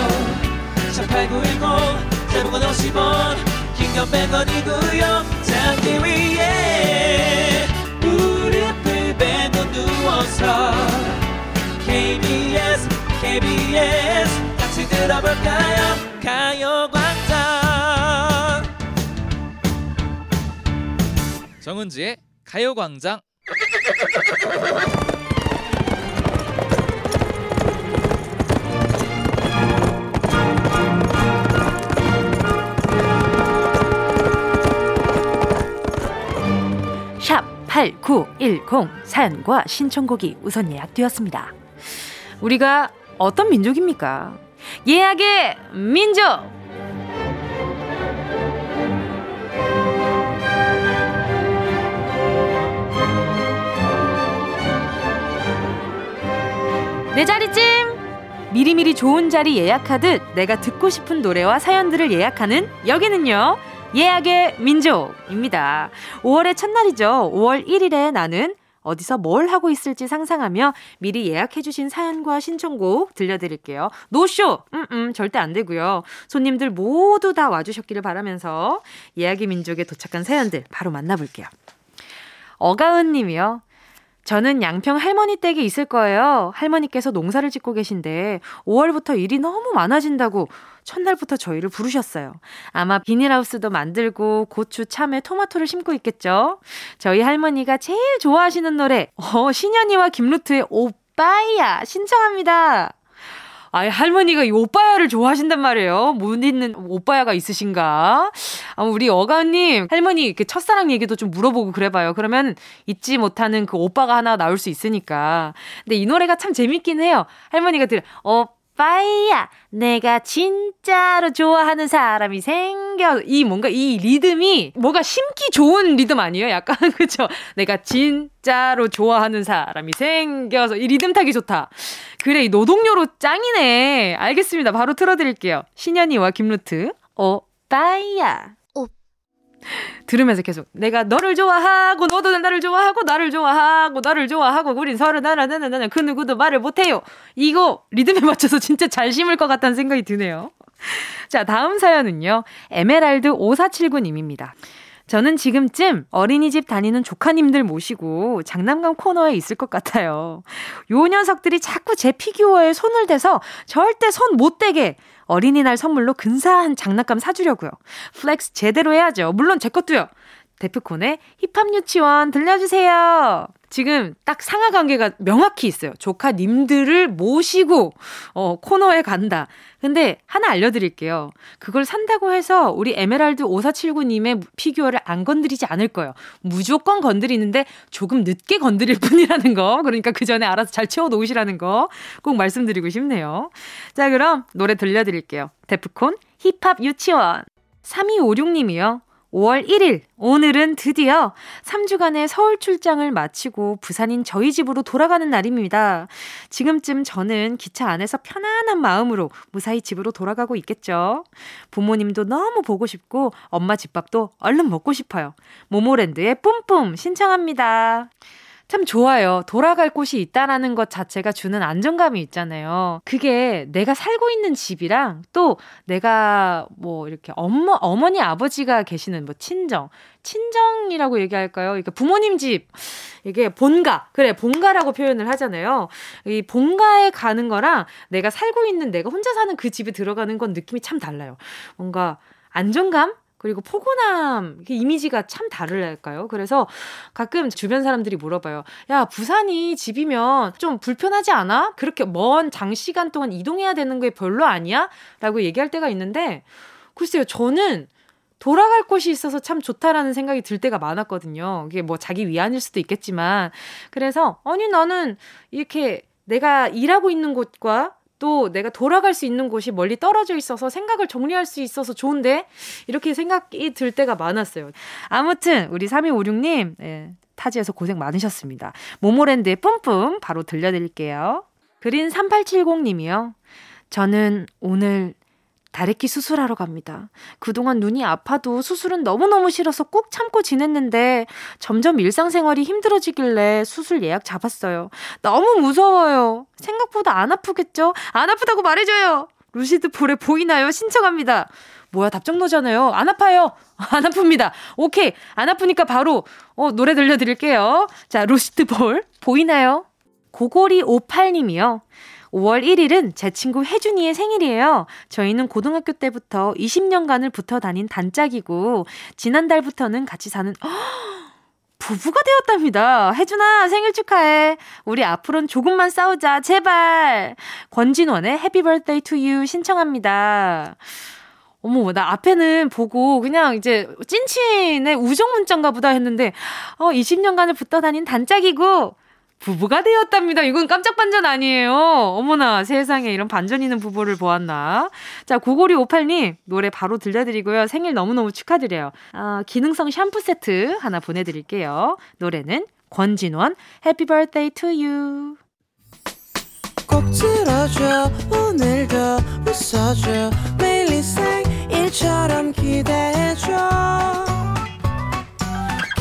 18910 대목원 50원 긴건 100원이고요 잠기 위에 무릎을 베고 누워서 KBS 같이 들어볼까요? 가요광장. 정은지의 가요광장. 샵 8910 사연과 신청곡이 우선 예약되었습니다. 우리가 어떤 민족입니까? 예약의 민족! 내 자리쯤! 미리미리 좋은 자리 예약하듯 내가 듣고 싶은 노래와 사연들을 예약하는 여기는요. 예약의 민족입니다. 5월의 첫날이죠. 5월 1일에 나는 어디서 뭘 하고 있을지 상상하며 미리 예약해주신 사연과 신청곡 들려드릴게요. 노쇼! 음, 음, 절대 안 되고요. 손님들 모두 다 와주셨기를 바라면서 예약의 민족에 도착한 사연들 바로 만나볼게요. 어가은 님이요. 저는 양평 할머니 댁에 있을 거예요. 할머니께서 농사를 짓고 계신데 5월부터 일이 너무 많아진다고 첫날부터 저희를 부르셨어요. 아마 비닐하우스도 만들고 고추, 참외, 토마토를 심고 있겠죠? 저희 할머니가 제일 좋아하시는 노래, 어, 신현이와 김루트의 오빠야 신청합니다. 아이, 할머니가 이 오빠야를 좋아하신단 말이에요. 못 있는 오빠야가 있으신가? 아, 우리 어가님, 할머니 그 첫사랑 얘기도 좀 물어보고 그래봐요. 그러면 잊지 못하는 그 오빠가 하나 나올 수 있으니까. 근데 이 노래가 참 재밌긴 해요. 할머니가 들, 어, 빠 이야, 내가 진짜로 좋아하는 사람이 생겨. 이 뭔가 이 리듬이 뭐가 심기 좋은 리듬 아니에요? 약간, *laughs* 그쵸? 내가 진짜로 좋아하는 사람이 생겨서 이 리듬 타기 좋다. 그래, 이 노동요로 짱이네. 알겠습니다. 바로 틀어드릴게요. 신현이와 김루트. 어, 빠이야. 들으면서 계속 내가 너를 좋아하고 너도 나를 좋아하고 나를 좋아하고 나를 좋아하고 우린 서로 나나나나나 그 누구도 말을 못해요. 이거 리듬에 맞춰서 진짜 잘 심을 것 같다는 생각이 드네요. 자 다음 사연은요. 에메랄드 5479님입니다. 저는 지금쯤 어린이집 다니는 조카님들 모시고 장난감 코너에 있을 것 같아요. 요 녀석들이 자꾸 제 피규어에 손을 대서 절대 손 못 대게 어린이날 선물로 근사한 장난감 사주려고요. flex 제대로 해야죠. 물론 제 것도요. 데프콘의 힙합 유치원 들려주세요. 지금 딱 상하 관계가 명확히 있어요. 조카님들을 모시고 어, 코너에 간다. 근데 하나 알려드릴게요. 그걸 산다고 해서 우리 에메랄드 5479님의 피규어를 안 건드리지 않을 거예요. 무조건 건드리는데 조금 늦게 건드릴 *laughs* 뿐이라는 거. 그러니까 그 전에 알아서 잘 채워 놓으시라는 거 꼭 말씀드리고 싶네요. 자, 그럼 노래 들려드릴게요. 데프콘 힙합 유치원. 3256님이요. 5월 1일, 오늘은 드디어 3주간의 서울 출장을 마치고 부산인 저희 집으로 돌아가는 날입니다. 지금쯤 저는 기차 안에서 편안한 마음으로 무사히 집으로 돌아가고 있겠죠. 부모님도 너무 보고 싶고 엄마 집밥도 얼른 먹고 싶어요. 모모랜드의 뿜뿜 신청합니다. 참 좋아요. 돌아갈 곳이 있다라는 것 자체가 주는 안정감이 있잖아요. 그게 내가 살고 있는 집이랑 또 내가 뭐 이렇게 엄마, 어머니, 아버지가 계시는 뭐 친정, 친정이라고 얘기할까요? 그러니까 부모님 집, 이게 본가, 그래, 본가라고 표현을 하잖아요. 이 본가에 가는 거랑 내가 살고 있는 내가 혼자 사는 그 집에 들어가는 건 느낌이 참 달라요. 뭔가 안정감? 그리고 포근함 그 이미지가 참 다를까요? 그래서 가끔 주변 사람들이 물어봐요. 야 부산이 집이면 좀 불편하지 않아? 그렇게 먼 장시간 동안 이동해야 되는 게 별로 아니야? 라고 얘기할 때가 있는데 글쎄요 저는 돌아갈 곳이 있어서 참 좋다라는 생각이 들 때가 많았거든요. 이게 뭐 자기 위안일 수도 있겠지만 그래서 아니 나는 이렇게 내가 일하고 있는 곳과 또 내가 돌아갈 수 있는 곳이 멀리 떨어져 있어서 생각을 정리할 수 있어서 좋은데 이렇게 생각이 들 때가 많았어요. 아무튼 우리 3256님 예, 타지에서 고생 많으셨습니다. 모모랜드의 뿜뿜 바로 들려드릴게요. 그린 3870님이요. 저는 오늘 다래끼 수술하러 갑니다. 그동안 눈이 아파도 수술은 너무너무 싫어서 꾹 참고 지냈는데 점점 일상생활이 힘들어지길래 수술 예약 잡았어요. 너무 무서워요. 생각보다 안 아프겠죠? 안 아프다고 말해줘요. 루시드 볼에 보이나요? 신청합니다. 뭐야 답정너잖아요. 안 아파요. 안 아픕니다. 오케이. 안 아프니까 바로 어, 노래 들려드릴게요. 자, 루시드 볼 보이나요? 고고리 58님이요. 5월 1일은 제 친구 혜준이의 생일이에요. 저희는 고등학교 때부터 20년간을 붙어 다닌 단짝이고, 지난달부터는 같이 사는, 허! 부부가 되었답니다. 혜준아, 생일 축하해. 우리 앞으로는 조금만 싸우자, 제발. 권진원의 해피 투유 신청합니다. 어머, 나 앞에는 보고 그냥 이제 찐친의 우정 문자인가 보다 했는데, 어, 20년간을 붙어 다닌 단짝이고, 부부가 되었답니다. 이건 깜짝 반전 아니에요. 어머나 세상에 이런 반전 있는 부부를 보았나. 자, 고고리 58님 노래 바로 들려드리고요. 생일 너무너무 축하드려요. 아, 기능성 샴푸 세트 하나 보내드릴게요. 노래는 권진원 Happy Birthday to you. 꼭 들어줘 오늘도 웃어줘 매일 일처럼 기대해줘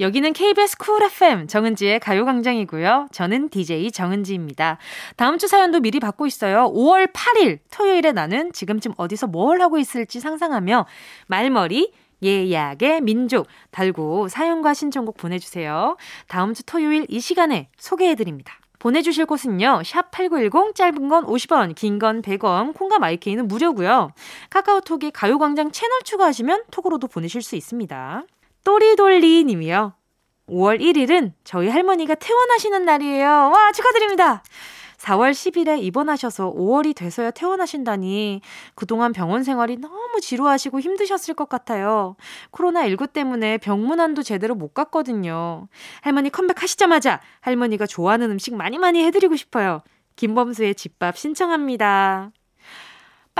여기는 KBS 쿨 FM 정은지의 가요광장이고요. 저는 DJ 정은지입니다. 다음 주 사연도 미리 받고 있어요. 5월 8일 토요일에 나는 지금쯤 어디서 뭘 하고 있을지 상상하며 말머리 예약의 민족 달고 사연과 신청곡 보내주세요. 다음 주 토요일 이 시간에 소개해드립니다. 보내주실 곳은요. 샵 8910 짧은 건 50원 긴 건 100원 콩과 마이케이는 무료고요. 카카오톡에 가요광장 채널 추가하시면 톡으로도 보내실 수 있습니다. 또리돌리 님이요. 5월 1일은 저희 할머니가 퇴원하시는 날이에요. 와, 축하드립니다. 4월 10일에 입원하셔서 5월이 돼서야 퇴원하신다니 그동안 병원 생활이 너무 지루하시고 힘드셨을 것 같아요. 코로나19 때문에 병문안도 제대로 못 갔거든요. 할머니 컴백하시자마자 할머니가 좋아하는 음식 많이 많이 해드리고 싶어요. 김범수의 집밥 신청합니다.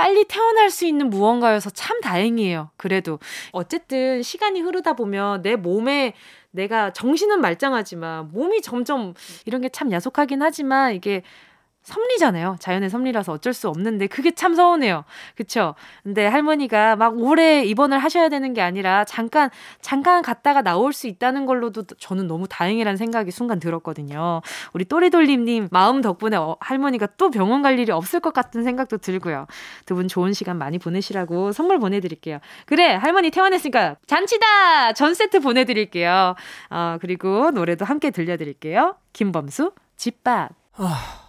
빨리 태어날 수 있는 무언가여서 참 다행이에요. 그래도 어쨌든 시간이 흐르다 보면 내 몸에 내가 정신은 말짱하지만 몸이 점점 이런 게 참 야속하긴 하지만 이게 섭리잖아요. 자연의 섭리라서 어쩔 수 없는데 그게 참 서운해요. 그쵸? 근데 할머니가 막 오래 입원을 하셔야 되는 게 아니라 잠깐 잠깐 갔다가 나올 수 있다는 걸로도 저는 너무 다행이라는 생각이 순간 들었거든요. 우리 또리돌림님 마음 덕분에 어, 할머니가 또 병원 갈 일이 없을 것 같은 생각도 들고요. 두 분 좋은 시간 많이 보내시라고 선물 보내드릴게요. 그래 할머니 퇴원했으니까 잔치다 전 세트 보내드릴게요. 어, 그리고 노래도 함께 들려드릴게요. 김범수 집밥. 아...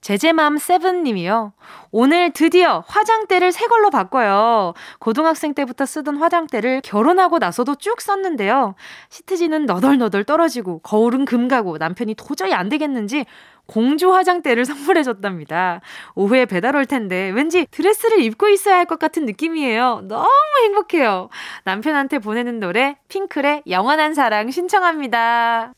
제제맘 세븐님이요. 오늘 드디어 화장대를 새 걸로 바꿔요. 고등학생 때부터 쓰던 화장대를 결혼하고 나서도 쭉 썼는데요. 시트지는 너덜너덜 떨어지고 거울은 금가고 남편이 도저히 안 되겠는지 공주 화장대를 *laughs* 선물해줬답니다. 오후에 배달 올 텐데 왠지 드레스를 입고 있어야 할 것 같은 느낌이에요. 너무 행복해요. 남편한테 보내는 노래 핑클의 영원한 사랑 신청합니다.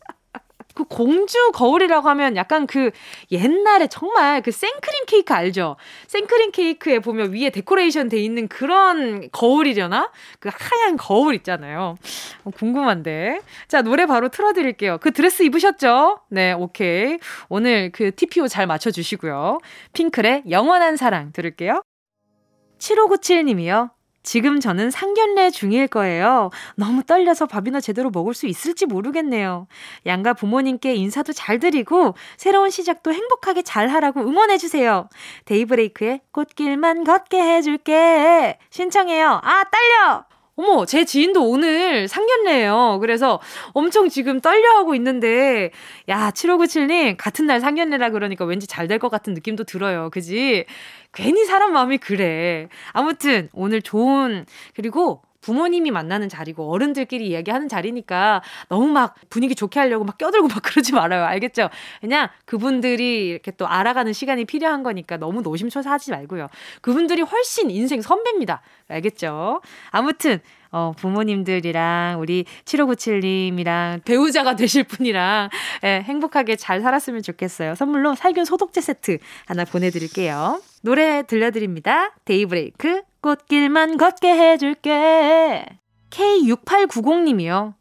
그 공주 거울이라고 하면 약간 그 옛날에 정말 그 생크림 케이크 알죠? 생크림 케이크에 보면 위에 데코레이션 돼 있는 그런 거울이려나? 그 하얀 거울 있잖아요. 어, 궁금한데. 자, 노래 바로 틀어드릴게요. 그 드레스 입으셨죠? 네, 오케이. 오늘 그 TPO 잘 맞춰주시고요. 핑클의 영원한 사랑 들을게요. 7597님이요. 지금 저는 상견례 중일 거예요. 너무 떨려서 밥이나 제대로 먹을 수 있을지 모르겠네요. 양가 부모님께 인사도 잘 드리고 새로운 시작도 행복하게 잘 하라고 응원해 주세요. 데이브레이크의 꽃길만 걷게 해줄게 신청해요. 아 떨려. 어머, 제 지인도 오늘 상견례예요. 그래서 엄청 지금 떨려하고 있는데, 야, 7597님, 같은 날 상견례라 그러니까 왠지 잘 될 것 같은 느낌도 들어요. 그지? 괜히 사람 마음이 그래. 아무튼, 오늘 좋은, 그리고 부모님이 만나는 자리고 어른들끼리 이야기하는 자리니까 너무 막 분위기 좋게 하려고 막 껴들고 막 *laughs* 그러지 말아요. 알겠죠? 그냥 그분들이 이렇게 또 알아가는 시간이 필요한 거니까 너무 노심초사 하지 말고요. 그분들이 훨씬 인생 선배입니다. 알겠죠? 아무튼 어, 부모님들이랑 우리 7597님이랑 배우자가 되실 분이랑 예, 행복하게 잘 살았으면 좋겠어요. 선물로 살균 소독제 세트 하나 보내드릴게요. 노래 들려드립니다. 데이브레이크 꽃길만 걷게 해줄게. K6890님이요.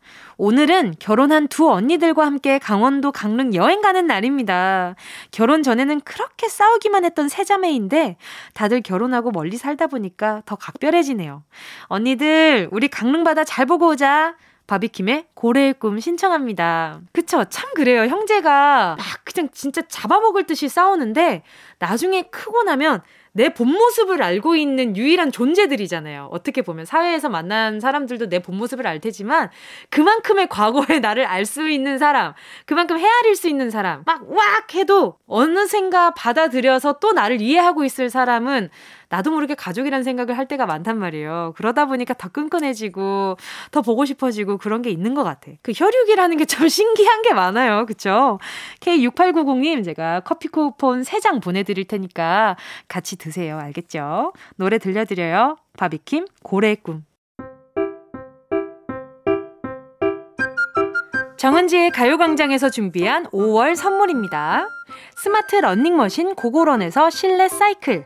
오늘은 결혼한 두 언니들과 함께 강원도 강릉 여행 가는 날입니다. 결혼 전에는 그렇게 싸우기만 했던 세자매인데 다들 결혼하고 멀리 살다 보니까 더 각별해지네요. 언니들, 우리 강릉 바다 잘 보고 오자. 바비킴의 고래의 꿈 신청합니다. 그쵸? 참 그래요. 형제가 막 그냥 진짜 잡아먹을 듯이 싸우는데 나중에 크고 나면 내 본 모습을 알고 있는 유일한 존재들이잖아요. 어떻게 보면 사회에서 만난 사람들도 내 본 모습을 알 테지만 그만큼의 과거의 *laughs* 나를 알 수 있는 사람, 그만큼 헤아릴 수 있는 사람, 막 왁 해도 어느샌가 받아들여서 또 나를 이해하고 있을 사람은 나도 모르게 가족이라는 생각을 할 때가 많단 말이에요. 그러다 보니까 더 끈끈해지고 더 보고 싶어지고 그런 게 있는 것 같아. 그 혈육이라는 게 참 *laughs* 신기한 게 많아요. 그쵸? K6890님 제가 커피 쿠폰 3장 보내드릴 테니까 같이 드세요. 알겠죠? 노래 들려드려요. 바비킴 고래의 꿈. 정은지의 가요광장에서 준비한 5월 선물입니다. 스마트 러닝머신 고고런에서 실내 사이클,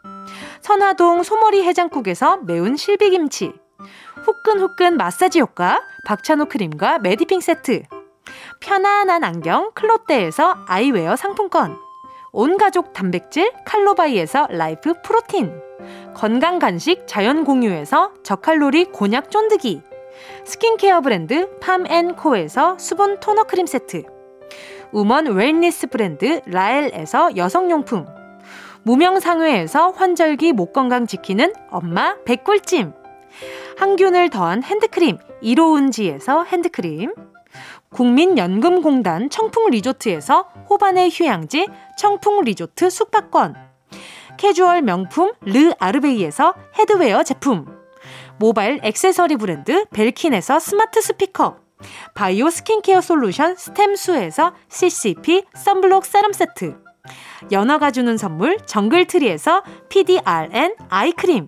선화동 소머리 해장국에서 매운 실비김치, 후끈후끈 마사지 효과 박찬호 크림과 메디핑 세트, 편안한 안경 클로떼에서 아이웨어 상품권, 온가족 단백질 칼로바이에서 라이프 프로틴, 건강 간식 자연 공유에서 저칼로리 곤약 쫀득이, 스킨케어 브랜드 팜앤코에서 수분 토너 크림 세트, 우먼 웰니스 브랜드 라엘에서 여성용품, 무명상회에서 환절기 목 건강 지키는 엄마 백꿀찜, 항균을 더한 핸드크림 이로운지에서 핸드크림, 국민연금공단 청풍리조트에서 호반의 휴양지 청풍리조트 숙박권, 캐주얼 명품 르 아르베이에서 헤드웨어 제품, 모바일 액세서리 브랜드 벨킨에서 스마트 스피커, 바이오 스킨케어 솔루션 스템수에서 CCP 썬블록 세럼 세트, 연어가 주는 선물 정글트리에서 PDRN 아이크림,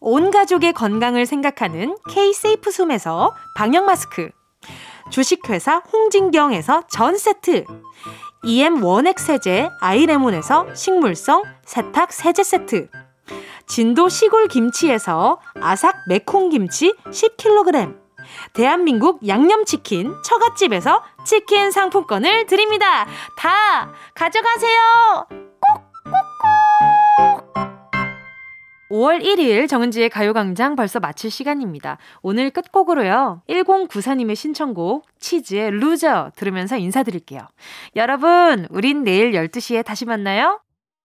온 가족의 건강을 생각하는 K-세이프 숨에서 방역 마스크, 주식회사 홍진경에서 전 세트, EM 원액 세제 아이레몬에서 식물성 세탁 세제 세트, 진도 시골 김치에서 아삭 매콩 김치 10kg, 대한민국 양념치킨 처갓집에서 치킨 상품권을 드립니다. 다 가져가세요. 꼭꼭꼭. 5월 1일 정은지의 가요광장 벌써 마칠 시간입니다. 오늘 끝곡으로요. 1094님의 신청곡 치즈의 루저 들으면서 인사드릴게요. 여러분, 우린 내일 12시에 다시 만나요.